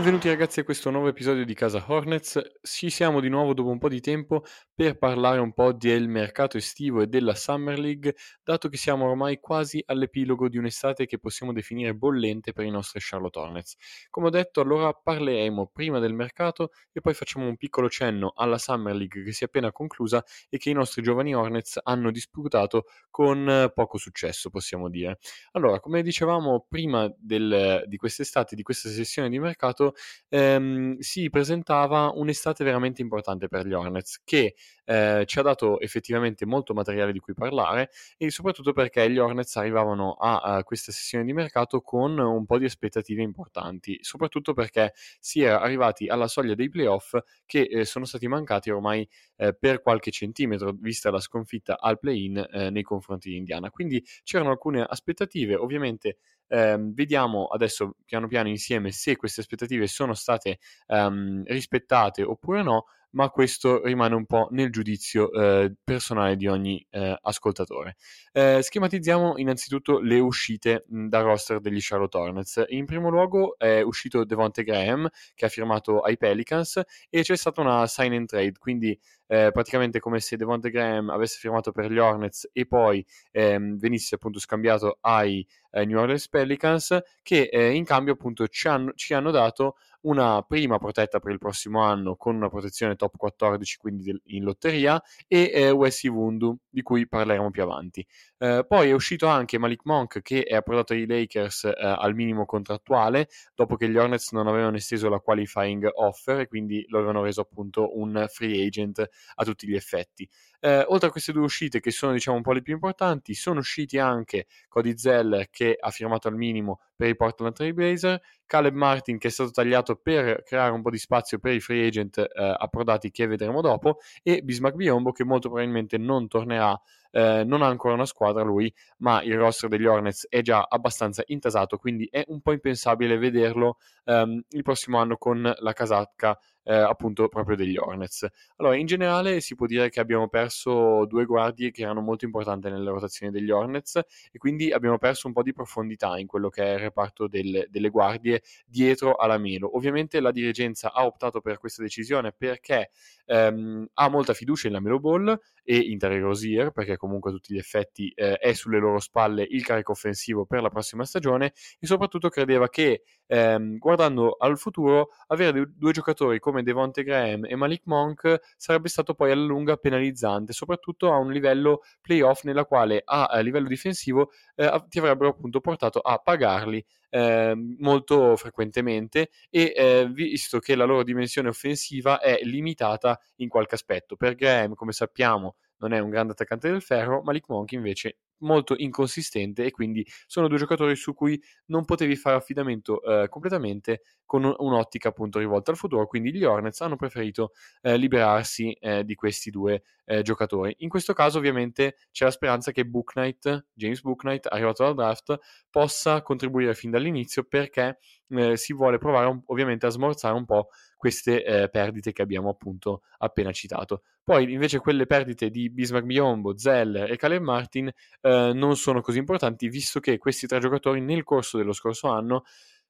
Benvenuti ragazzi a questo nuovo episodio di Casa Hornets. Ci siamo di nuovo dopo un po' di tempo per parlare un po' del mercato estivo e della Summer League, dato che siamo ormai quasi all'epilogo di un'estate che possiamo definire bollente per i nostri Charlotte Hornets. Come ho detto, allora parleremo prima del mercato e poi facciamo un piccolo cenno alla Summer League che si è appena conclusa e che i nostri giovani Hornets hanno disputato con poco successo, possiamo dire. Allora, come dicevamo prima del, di quest'estate, di questa sessione di mercato, ehm, si presentava un'estate veramente importante per gli Hornets che eh, ci ha dato effettivamente molto materiale di cui parlare e soprattutto perché gli Hornets arrivavano a, a questa sessione di mercato con un po' di aspettative importanti, soprattutto perché si era arrivati alla soglia dei playoff che eh, sono stati mancati ormai eh, per qualche centimetro vista la sconfitta al play-in eh, nei confronti di Indiana. Quindi c'erano alcune aspettative, ovviamente eh, vediamo adesso piano piano insieme se queste aspettative sono state ehm, rispettate oppure no, ma questo rimane un po' nel giudizio eh, personale di ogni eh, ascoltatore. Eh, schematizziamo innanzitutto le uscite mh, dal roster degli Charlotte Hornets. In primo luogo è uscito Devonte Graham che ha firmato ai Pelicans e c'è stata una sign and trade, quindi eh, praticamente come se Devonte Graham avesse firmato per gli Hornets e poi ehm, venisse appunto scambiato ai eh, New Orleans Pelicans che eh, in cambio appunto ci hanno, ci hanno dato una prima protetta per il prossimo anno con una protezione top 14 quindi in lotteria e eh, Wesley Wundu di cui parleremo più avanti. Eh, poi è uscito anche Malik Monk che è approdato ai Lakers eh, al minimo contrattuale dopo che gli Hornets non avevano esteso la qualifying offer e quindi lo avevano reso appunto un free agent a tutti gli effetti. Eh, oltre a queste due uscite che sono diciamo un po' le più importanti, sono usciti anche Cody Zeller che ha firmato al minimo per i Portland Trail Blazer, Caleb Martin che è stato tagliato per creare un po' di spazio per i free agent eh, approdati che vedremo dopo e Bismarck Biombo che molto probabilmente non tornerà eh, non ha ancora una squadra lui, ma il roster degli Hornets è già abbastanza intasato, quindi è un po' impensabile vederlo ehm, il prossimo anno con la casacca eh, appunto proprio degli Hornets. Allora, in generale si può dire che abbiamo perso due guardie che erano molto importanti nelle rotazioni degli Hornets e quindi abbiamo perso un po' di profondità in quello che è il reparto del, delle guardie dietro alla Melo. Ovviamente la dirigenza ha optato per questa decisione perché ehm, ha molta fiducia in la Melo Ball e in Terry Rosier perché comunque a tutti gli effetti eh, è sulle loro spalle il carico offensivo per la prossima stagione e soprattutto credeva che ehm, guardando al futuro avere due giocatori come Devonte Graham e Malik Monk sarebbe stato poi alla lunga penalizzante soprattutto a un livello playoff nella quale a, a livello difensivo eh, ti avrebbero appunto portato a pagarli eh, molto frequentemente e eh, visto che la loro dimensione offensiva è limitata in qualche aspetto. Per Graham, come sappiamo, non è un grande attaccante del ferro, Malik Monk invece molto inconsistente e quindi sono due giocatori su cui non potevi fare affidamento eh, completamente con un'ottica appunto rivolta al futuro, quindi gli Hornets hanno preferito eh, liberarsi eh, di questi due eh, giocatori. In questo caso ovviamente c'è la speranza che Booknight, James Booknight, arrivato dal draft, possa contribuire fin dall'inizio perché eh, si vuole provare ovviamente a smorzare un po' queste eh, perdite che abbiamo appunto appena citato. Poi invece quelle perdite di Bismarck Biombo, Zeller e Caleb Martin eh, non sono così importanti visto che questi tre giocatori nel corso dello scorso anno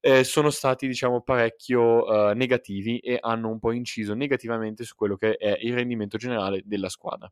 eh, sono stati diciamo parecchio eh, negativi e hanno un po' inciso negativamente su quello che è il rendimento generale della squadra.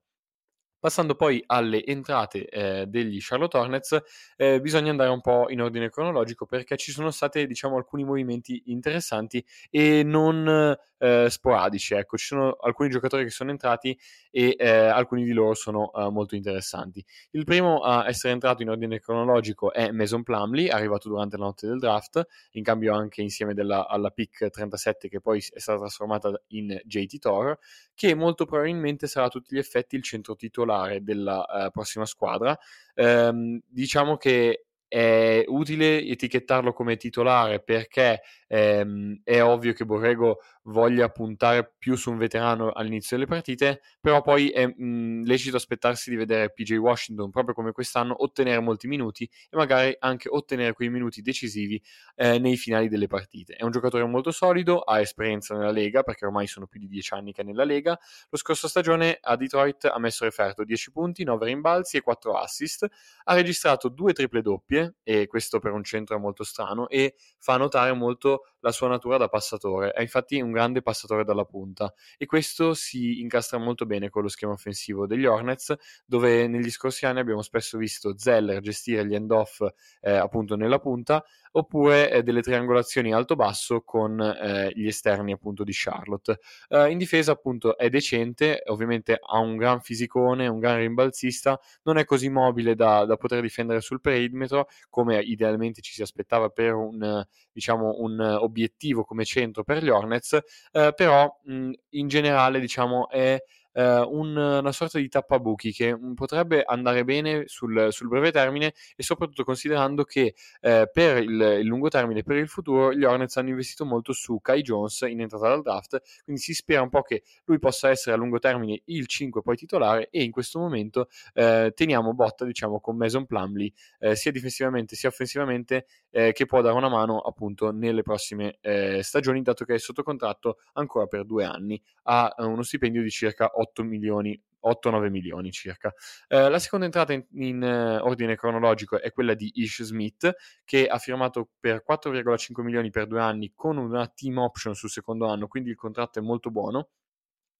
Passando poi alle entrate eh, degli Charlotte Hornets, eh, bisogna andare un po' in ordine cronologico perché ci sono stati diciamo, alcuni movimenti interessanti e non eh, sporadici. Ecco, ci sono alcuni giocatori che sono entrati e eh, alcuni di loro sono uh, molto interessanti. Il primo a essere entrato in ordine cronologico è Mason Plumley, arrivato durante la notte del draft, in cambio anche insieme della, alla pick 37 che poi è stata trasformata in JT Thor, che molto probabilmente sarà a tutti gli effetti il centro titolare della uh, prossima squadra. Um, diciamo che è utile etichettarlo come titolare perché ehm, è ovvio che Borrego voglia puntare più su un veterano all'inizio delle partite, però poi è mh, lecito aspettarsi di vedere PJ Washington proprio come quest'anno ottenere molti minuti e magari anche ottenere quei minuti decisivi eh, nei finali delle partite. È un giocatore molto solido, ha esperienza nella Lega perché ormai sono più di 10 anni che è nella Lega. Lo scorso stagione a Detroit ha messo referto 10 punti, 9 rimbalzi e 4 assist, ha registrato due triple doppie e questo per un centro è molto strano e fa notare molto la sua natura da passatore. È infatti un grande passatore dalla punta e questo si incastra molto bene con lo schema offensivo degli Hornets, dove negli scorsi anni abbiamo spesso visto Zeller gestire gli end-off eh, appunto nella punta, oppure eh, delle triangolazioni alto-basso con eh, gli esterni appunto di Charlotte. Eh, in difesa appunto è decente, ovviamente ha un gran fisicone, un gran rimbalzista, non è così mobile da, da poter difendere sul perimetro come idealmente ci si aspettava per un, diciamo, un obiettivo come centro per gli Hornets, eh, però mh, in generale diciamo è eh, un, una sorta di tappabuchi che mm, potrebbe andare bene sul, sul, breve termine e soprattutto considerando che eh, per il, il, lungo termine, per il futuro, gli Hornets hanno investito molto su Kai Jones in entrata dal draft, quindi si spera un po' che lui possa essere a lungo termine il 5 poi titolare e in questo momento eh, teniamo botta diciamo con Mason Plumley eh, sia difensivamente sia offensivamente eh, che può dare una mano appunto nelle prossime eh, stagioni dato che è sotto contratto ancora per due anni ha uno stipendio di circa 8 8 milioni 8-9 milioni circa. Eh, la seconda entrata in, in uh, ordine cronologico è quella di Ish Smith, che ha firmato per 4,5 milioni per due anni con una team option sul secondo anno, quindi il contratto è molto buono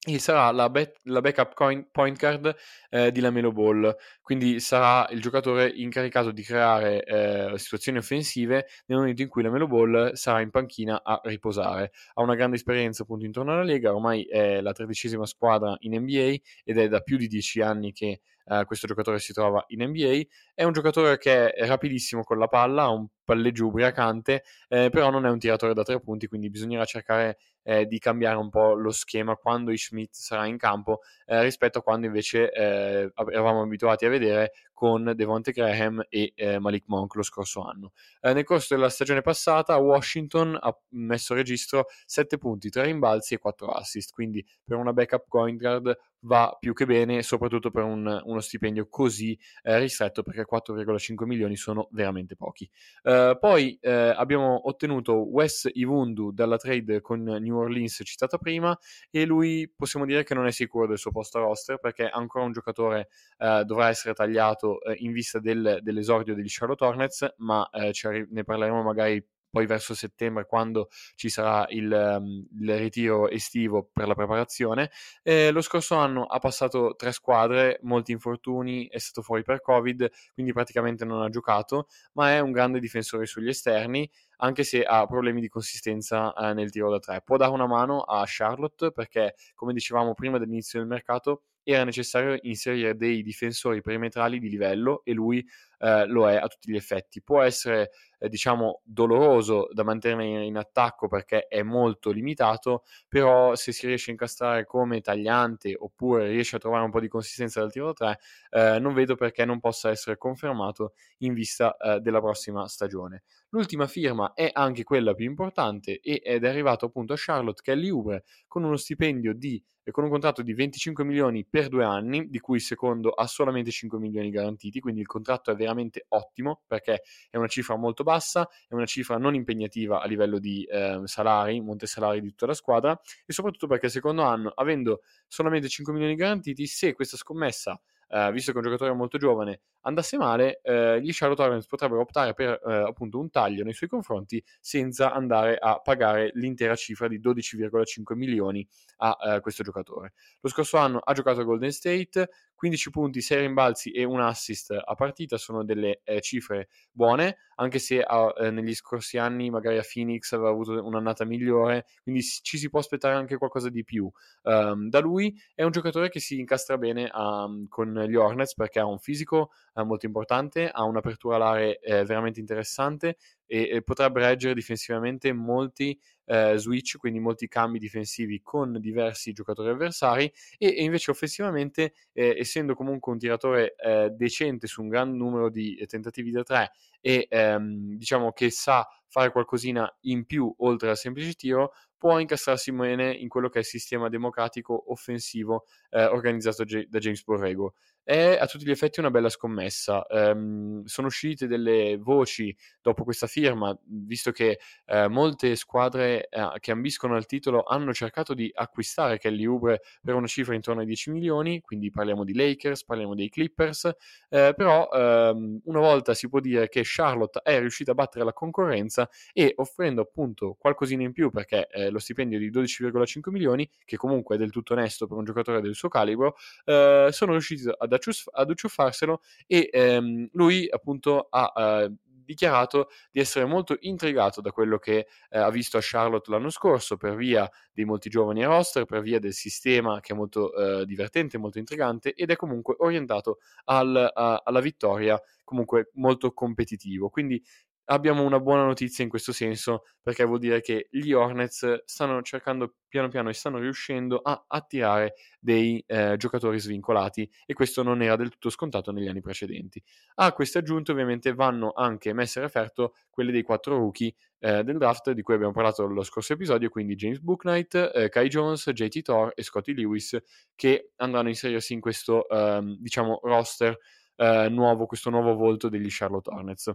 e sarà la, back, la backup coin, point guard eh, di Lamelo Ball, quindi sarà il giocatore incaricato di creare eh, situazioni offensive nel momento in cui Lamelo Ball sarà in panchina a riposare. Ha una grande esperienza appunto intorno alla Lega, ormai è la tredicesima squadra in NBA ed è da più di dieci anni che eh, questo giocatore si trova in NBA. È un giocatore che è rapidissimo con la palla, ha un palleggio ubriacante, eh, però non è un tiratore da tre punti, quindi bisognerà cercare eh, di cambiare un po' lo schema quando i Schmidt sarà in campo eh, rispetto a quando invece eh, eravamo abituati a vedere con Devonte Graham e eh, Malik Monk lo scorso anno. Nel corso della stagione passata Washington ha messo registro 7 punti, 3 rimbalzi e 4 assist, quindi per una backup point guard va più che bene, soprattutto per un, uno stipendio così eh, ristretto, perché 4,5 milioni sono veramente pochi. Uh, poi uh, abbiamo ottenuto Wes Ivundu dalla trade con New Orleans citata prima e lui possiamo dire che non è sicuro del suo posto roster perché ancora un giocatore uh, dovrà essere tagliato in vista del, dell'esordio degli Charlotte Hornets, ma ne parleremo magari poi verso settembre quando ci sarà il, um, il ritiro estivo per la preparazione. Eh, lo scorso anno ha passato tre squadre, molti infortuni, è stato fuori per Covid, quindi praticamente non ha giocato, ma è un grande difensore sugli esterni, anche se ha problemi di consistenza eh, nel tiro da tre. Può dare una mano a Charlotte perché, come dicevamo prima dell'inizio del mercato, era necessario inserire dei difensori perimetrali di livello e lui eh, lo è a tutti gli effetti. Può essere, eh, diciamo, doloroso da mantenere in attacco perché è molto limitato, però se si riesce a incastrare come tagliante oppure riesce a trovare un po' di consistenza dal tiro 3, eh, non vedo perché non possa essere confermato in vista eh, della prossima stagione. L'ultima firma è anche quella più importante ed è arrivato appunto a Charlotte Kelly Oubre con uno stipendio di con un contratto di 25 milioni per due anni, di cui il secondo ha solamente 5 milioni garantiti, quindi il contratto è veramente ottimo perché è una cifra molto bassa, è una cifra non impegnativa a livello di eh, salari, monte salari di tutta la squadra e soprattutto perché il secondo anno, avendo solamente 5 milioni garantiti, se questa scommessa eh, visto che è un giocatore molto giovane, andasse male, eh, gli Charlotte Hornets potrebbero optare per eh, appunto un taglio nei suoi confronti senza andare a pagare l'intera cifra di 12,5 milioni a eh, questo giocatore. Lo scorso anno ha giocato a Golden State, 15 punti, 6 rimbalzi e un assist a partita sono delle eh, cifre buone, anche se eh, negli scorsi anni magari a Phoenix aveva avuto un'annata migliore, quindi ci si può aspettare anche qualcosa di più. Um, da lui è un giocatore che si incastra bene um, con gli Hornets perché ha un fisico molto importante, ha un'apertura all'area eh, veramente interessante e, e potrebbe reggere difensivamente molti eh, switch, quindi molti cambi difensivi con diversi giocatori avversari e, e invece offensivamente, eh, essendo comunque un tiratore decente su un gran numero di tentativi da tre e ehm, diciamo che sa fare qualcosina in più oltre al semplice tiro, può incastrarsi bene in quello che è il sistema democratico offensivo eh, organizzato da James Borrego è a tutti gli effetti una bella scommessa. Um, sono uscite delle voci dopo questa firma, visto che uh, molte squadre uh, che ambiscono al titolo hanno cercato di acquistare Kelly Oubre per una cifra intorno ai 10 milioni, quindi parliamo di Lakers, parliamo dei Clippers, uh, però um, una volta si può dire che Charlotte è riuscita a battere la concorrenza e offrendo appunto qualcosina in più perché lo stipendio di 12,5 milioni, che comunque è del tutto onesto per un giocatore del suo calibro, sono riusciti ad ad acciuffarselo e ehm, lui appunto ha eh, dichiarato di essere molto intrigato da quello che eh, ha visto a Charlotte l'anno scorso per via dei molti giovani roster, per via del sistema che è molto eh, divertente, molto intrigante ed è comunque orientato al, a, alla vittoria, comunque molto competitivo. Quindi abbiamo una buona notizia in questo senso perché vuol dire che gli Hornets stanno cercando piano piano e stanno riuscendo a attirare dei eh, giocatori svincolati e questo non era del tutto scontato negli anni precedenti. A queste aggiunte ovviamente vanno anche messe a referto quelle dei quattro rookie eh, del draft di cui abbiamo parlato lo scorso episodio, quindi James Booknight, eh, Kai Jones, JT Thor e Scotty Lewis che andranno a inserirsi in questo ehm, diciamo roster eh, nuovo, questo nuovo volto degli Charlotte Hornets.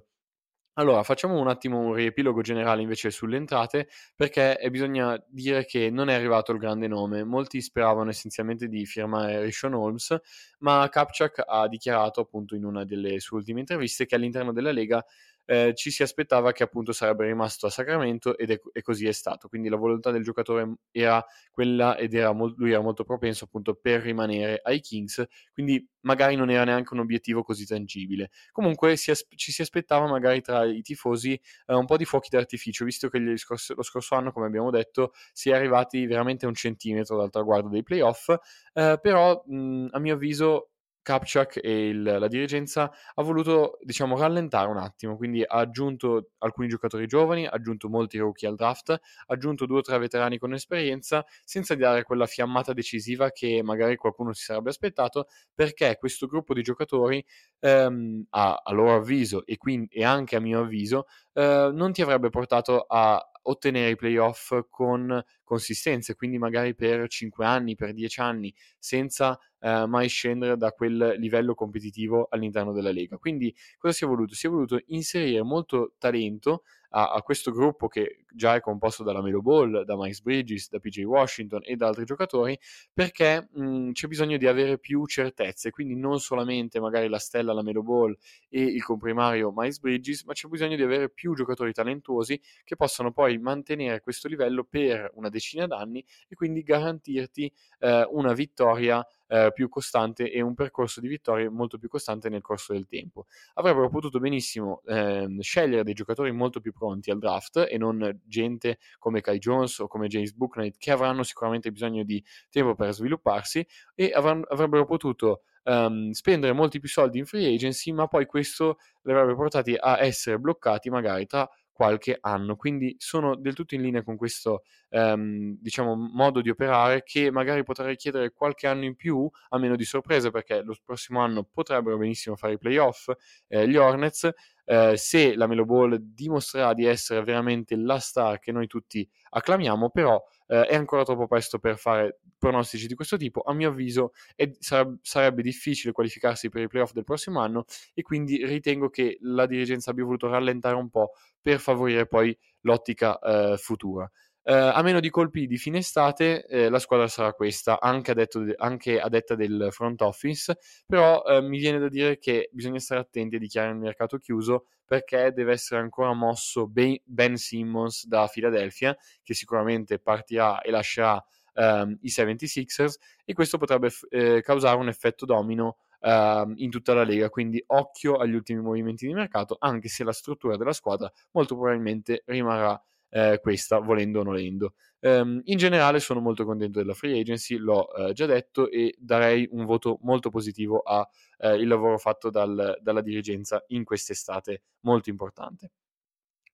Allora, facciamo un attimo un riepilogo generale invece sulle entrate, perché bisogna dire che non è arrivato il grande nome. Molti speravano essenzialmente di firmare Rishon Holmes, ma Kapchak ha dichiarato appunto in una delle sue ultime interviste che all'interno della Lega eh, ci si aspettava che appunto sarebbe rimasto a Sacramento ed è, e così è stato. Quindi la volontà del giocatore era quella ed era mo- lui era molto propenso appunto per rimanere ai Kings, quindi magari non era neanche un obiettivo così tangibile. Comunque si as- ci si aspettava magari tra i tifosi eh, un po' di fuochi d'artificio, visto che scorso, lo scorso anno, come abbiamo detto, si è arrivati veramente un centimetro dal traguardo dei playoff, eh, però mh, a mio avviso Kapchak e il, la dirigenza ha voluto, diciamo, rallentare un attimo, quindi ha aggiunto alcuni giocatori giovani, ha aggiunto molti rookie al draft, ha aggiunto due o tre veterani con esperienza, senza dare quella fiammata decisiva che magari qualcuno si sarebbe aspettato, perché questo gruppo di giocatori, ehm, a, a, loro avviso e, quindi, e anche a mio avviso, eh, non ti avrebbe portato a ottenere i playoff con consistenza, quindi magari per 5 anni, per 10 anni, senza eh, mai scendere da quel livello competitivo all'interno della Lega. Quindi cosa si è voluto? Si è voluto inserire molto talento a, a, questo gruppo che già è composto dalla Melo Ball, da Miles Bridges, da PJ Washington e da altri giocatori, perché mh, c'è bisogno di avere più certezze, quindi non solamente magari la stella, la Melo Ball e il comprimario Miles Bridges, ma c'è bisogno di avere più giocatori talentuosi che possano poi mantenere questo livello per una decina d'anni e quindi garantirti eh, una vittoria eh, più costante e un percorso di vittorie molto più costante nel corso del tempo. Avrebbero potuto benissimo eh, scegliere dei giocatori molto più pronti al draft e non gente come Kai Jones o come James Booknight che avranno sicuramente bisogno di tempo per svilupparsi e avranno, avrebbero potuto um, spendere molti più soldi in free agency, ma poi questo li avrebbe portati a essere bloccati magari tra qualche anno. Quindi sono del tutto in linea con questo ehm, diciamo, modo di operare che magari potrà richiedere qualche anno in più, a meno di sorpresa, perché lo prossimo anno potrebbero benissimo fare i playoff eh, gli Hornets. Eh, se la Melo Ball dimostrerà di essere veramente la star che noi tutti acclamiamo, però eh, è ancora troppo presto per fare pronostici di questo tipo. A mio avviso è, sareb- sarebbe difficile qualificarsi per i playoff del prossimo anno e quindi ritengo che la dirigenza abbia voluto rallentare un po' per favorire poi l'ottica eh, futura. Eh, a meno di colpi di fine estate, eh, la squadra sarà questa, anche a, de- anche a detta del front office, però eh, mi viene da dire che bisogna stare attenti a dichiarare il mercato chiuso perché deve essere ancora mosso ben, Simmons da Philadelphia, che sicuramente partirà e lascerà ehm, i 76ers, e questo potrebbe eh, causare un effetto domino Uh, in tutta la Lega, quindi occhio agli ultimi movimenti di mercato, anche se la struttura della squadra molto probabilmente rimarrà eh, questa volendo o nolendo. Um, in generale sono molto contento della free agency, l'ho eh, già detto e darei un voto molto positivo al eh, lavoro fatto dal, dalla dirigenza in quest'estate, molto importante.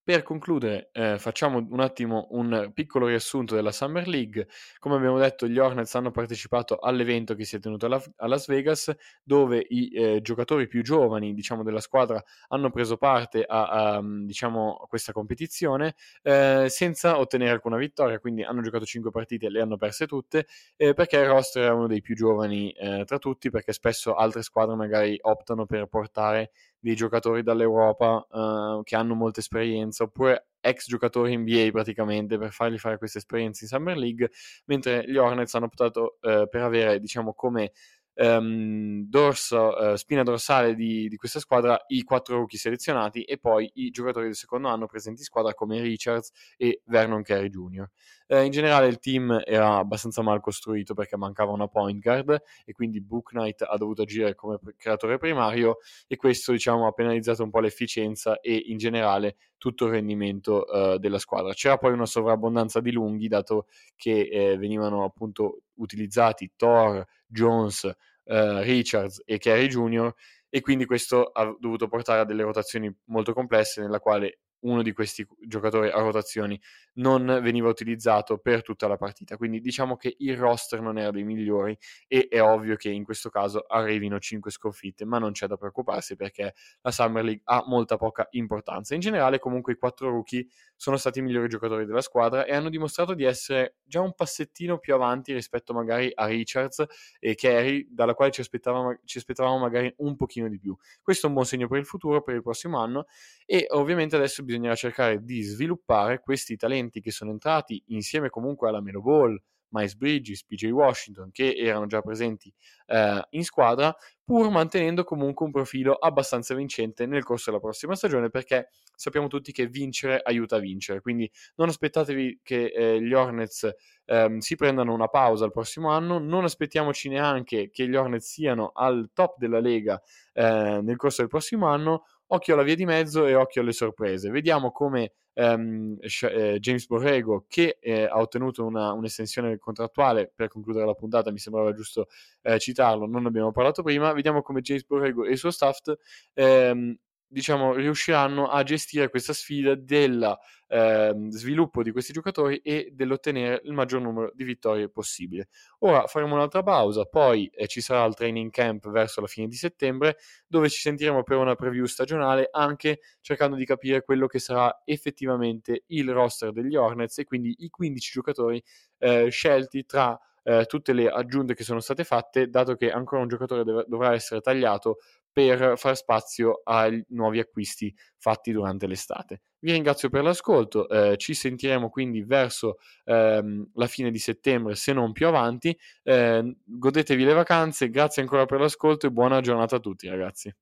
Per concludere, ehm, facciamo un attimo un piccolo riassunto della Summer League. Come abbiamo detto, gli Hornets hanno partecipato all'evento che si è tenuto a La a Las Vegas, dove i, ehm, giocatori più giovani, diciamo, della squadra hanno preso parte a a mhmm, diciamo, a questa competizione, ehm, senza ottenere alcuna vittoria, quindi hanno giocato 5 partite e le hanno perse tutte, ehm, perché il roster era uno dei più giovani, ehm, tra tutti, perché spesso altre squadre magari optano per portare dei giocatori dall'Europa uh, che hanno molta esperienza, oppure ex giocatori NBA praticamente per fargli fare queste esperienze in Summer League, mentre gli Hornets hanno optato uh, per avere, diciamo, come um, dorso, uh, spina dorsale di, di, questa squadra i quattro rookie selezionati e poi i giocatori del secondo anno presenti in squadra come Richards e Vernon Carey Jr. Eh, in generale il team era abbastanza mal costruito perché mancava una point guard e quindi Book Knight ha dovuto agire come creatore primario e questo diciamo ha penalizzato un po' l'efficienza e in generale tutto il rendimento eh, della squadra. C'era poi una sovrabbondanza di lunghi dato che eh, venivano appunto utilizzati Thor, Jones, eh, Richards e Carey Jr. e quindi questo ha dovuto portare a delle rotazioni molto complesse nella quale uno di questi giocatori a rotazioni non veniva utilizzato per tutta la partita. Quindi diciamo che il roster non era dei migliori e è ovvio che in questo caso arrivino 5 sconfitte, ma non c'è da preoccuparsi perché la Summer League ha molta poca importanza. In generale comunque i quattro rookie sono stati i migliori giocatori della squadra e hanno dimostrato di essere già un passettino più avanti rispetto magari a Richards e Carey, dalla quale ci aspettavamo, ci aspettavamo magari un pochino di più. Questo è un buon segno per il futuro, per il prossimo anno e ovviamente adesso bisognerà cercare di sviluppare questi talenti che sono entrati insieme comunque alla Melo Ball, Miles Bridges, PJ Washington, che erano già presenti eh, in squadra, pur mantenendo comunque un profilo abbastanza vincente nel corso della prossima stagione, perché sappiamo tutti che vincere aiuta a vincere. Quindi non aspettatevi che eh, gli Hornets ehm, si prendano una pausa il prossimo anno, non aspettiamoci neanche che gli Hornets siano al top della Lega eh, nel corso del prossimo anno. Occhio alla via di mezzo e occhio alle sorprese. Vediamo come ehm, eh, James Borrego che eh, ha ottenuto una, un'estensione contrattuale per concludere la puntata, mi sembrava giusto eh, citarlo, non ne abbiamo parlato prima, vediamo come James Borrego e il suo staff ehm, diciamo, riusciranno a gestire questa sfida del eh, sviluppo di questi giocatori e dell'ottenere il maggior numero di vittorie possibile. Ora faremo un'altra pausa, poi eh, ci sarà il training camp verso la fine di settembre, dove ci sentiremo per una preview stagionale, anche cercando di capire quello che sarà effettivamente il roster degli Hornets e quindi i 15 giocatori eh, scelti tra eh, tutte le aggiunte che sono state fatte, dato che ancora un giocatore dov- dovrà essere tagliato per far spazio ai nuovi acquisti fatti durante l'estate. Vi ringrazio per l'ascolto, eh, ci sentiremo quindi verso ehm, la fine di settembre, se non più avanti. Eh, godetevi le vacanze, grazie ancora per l'ascolto e buona giornata a tutti ragazzi.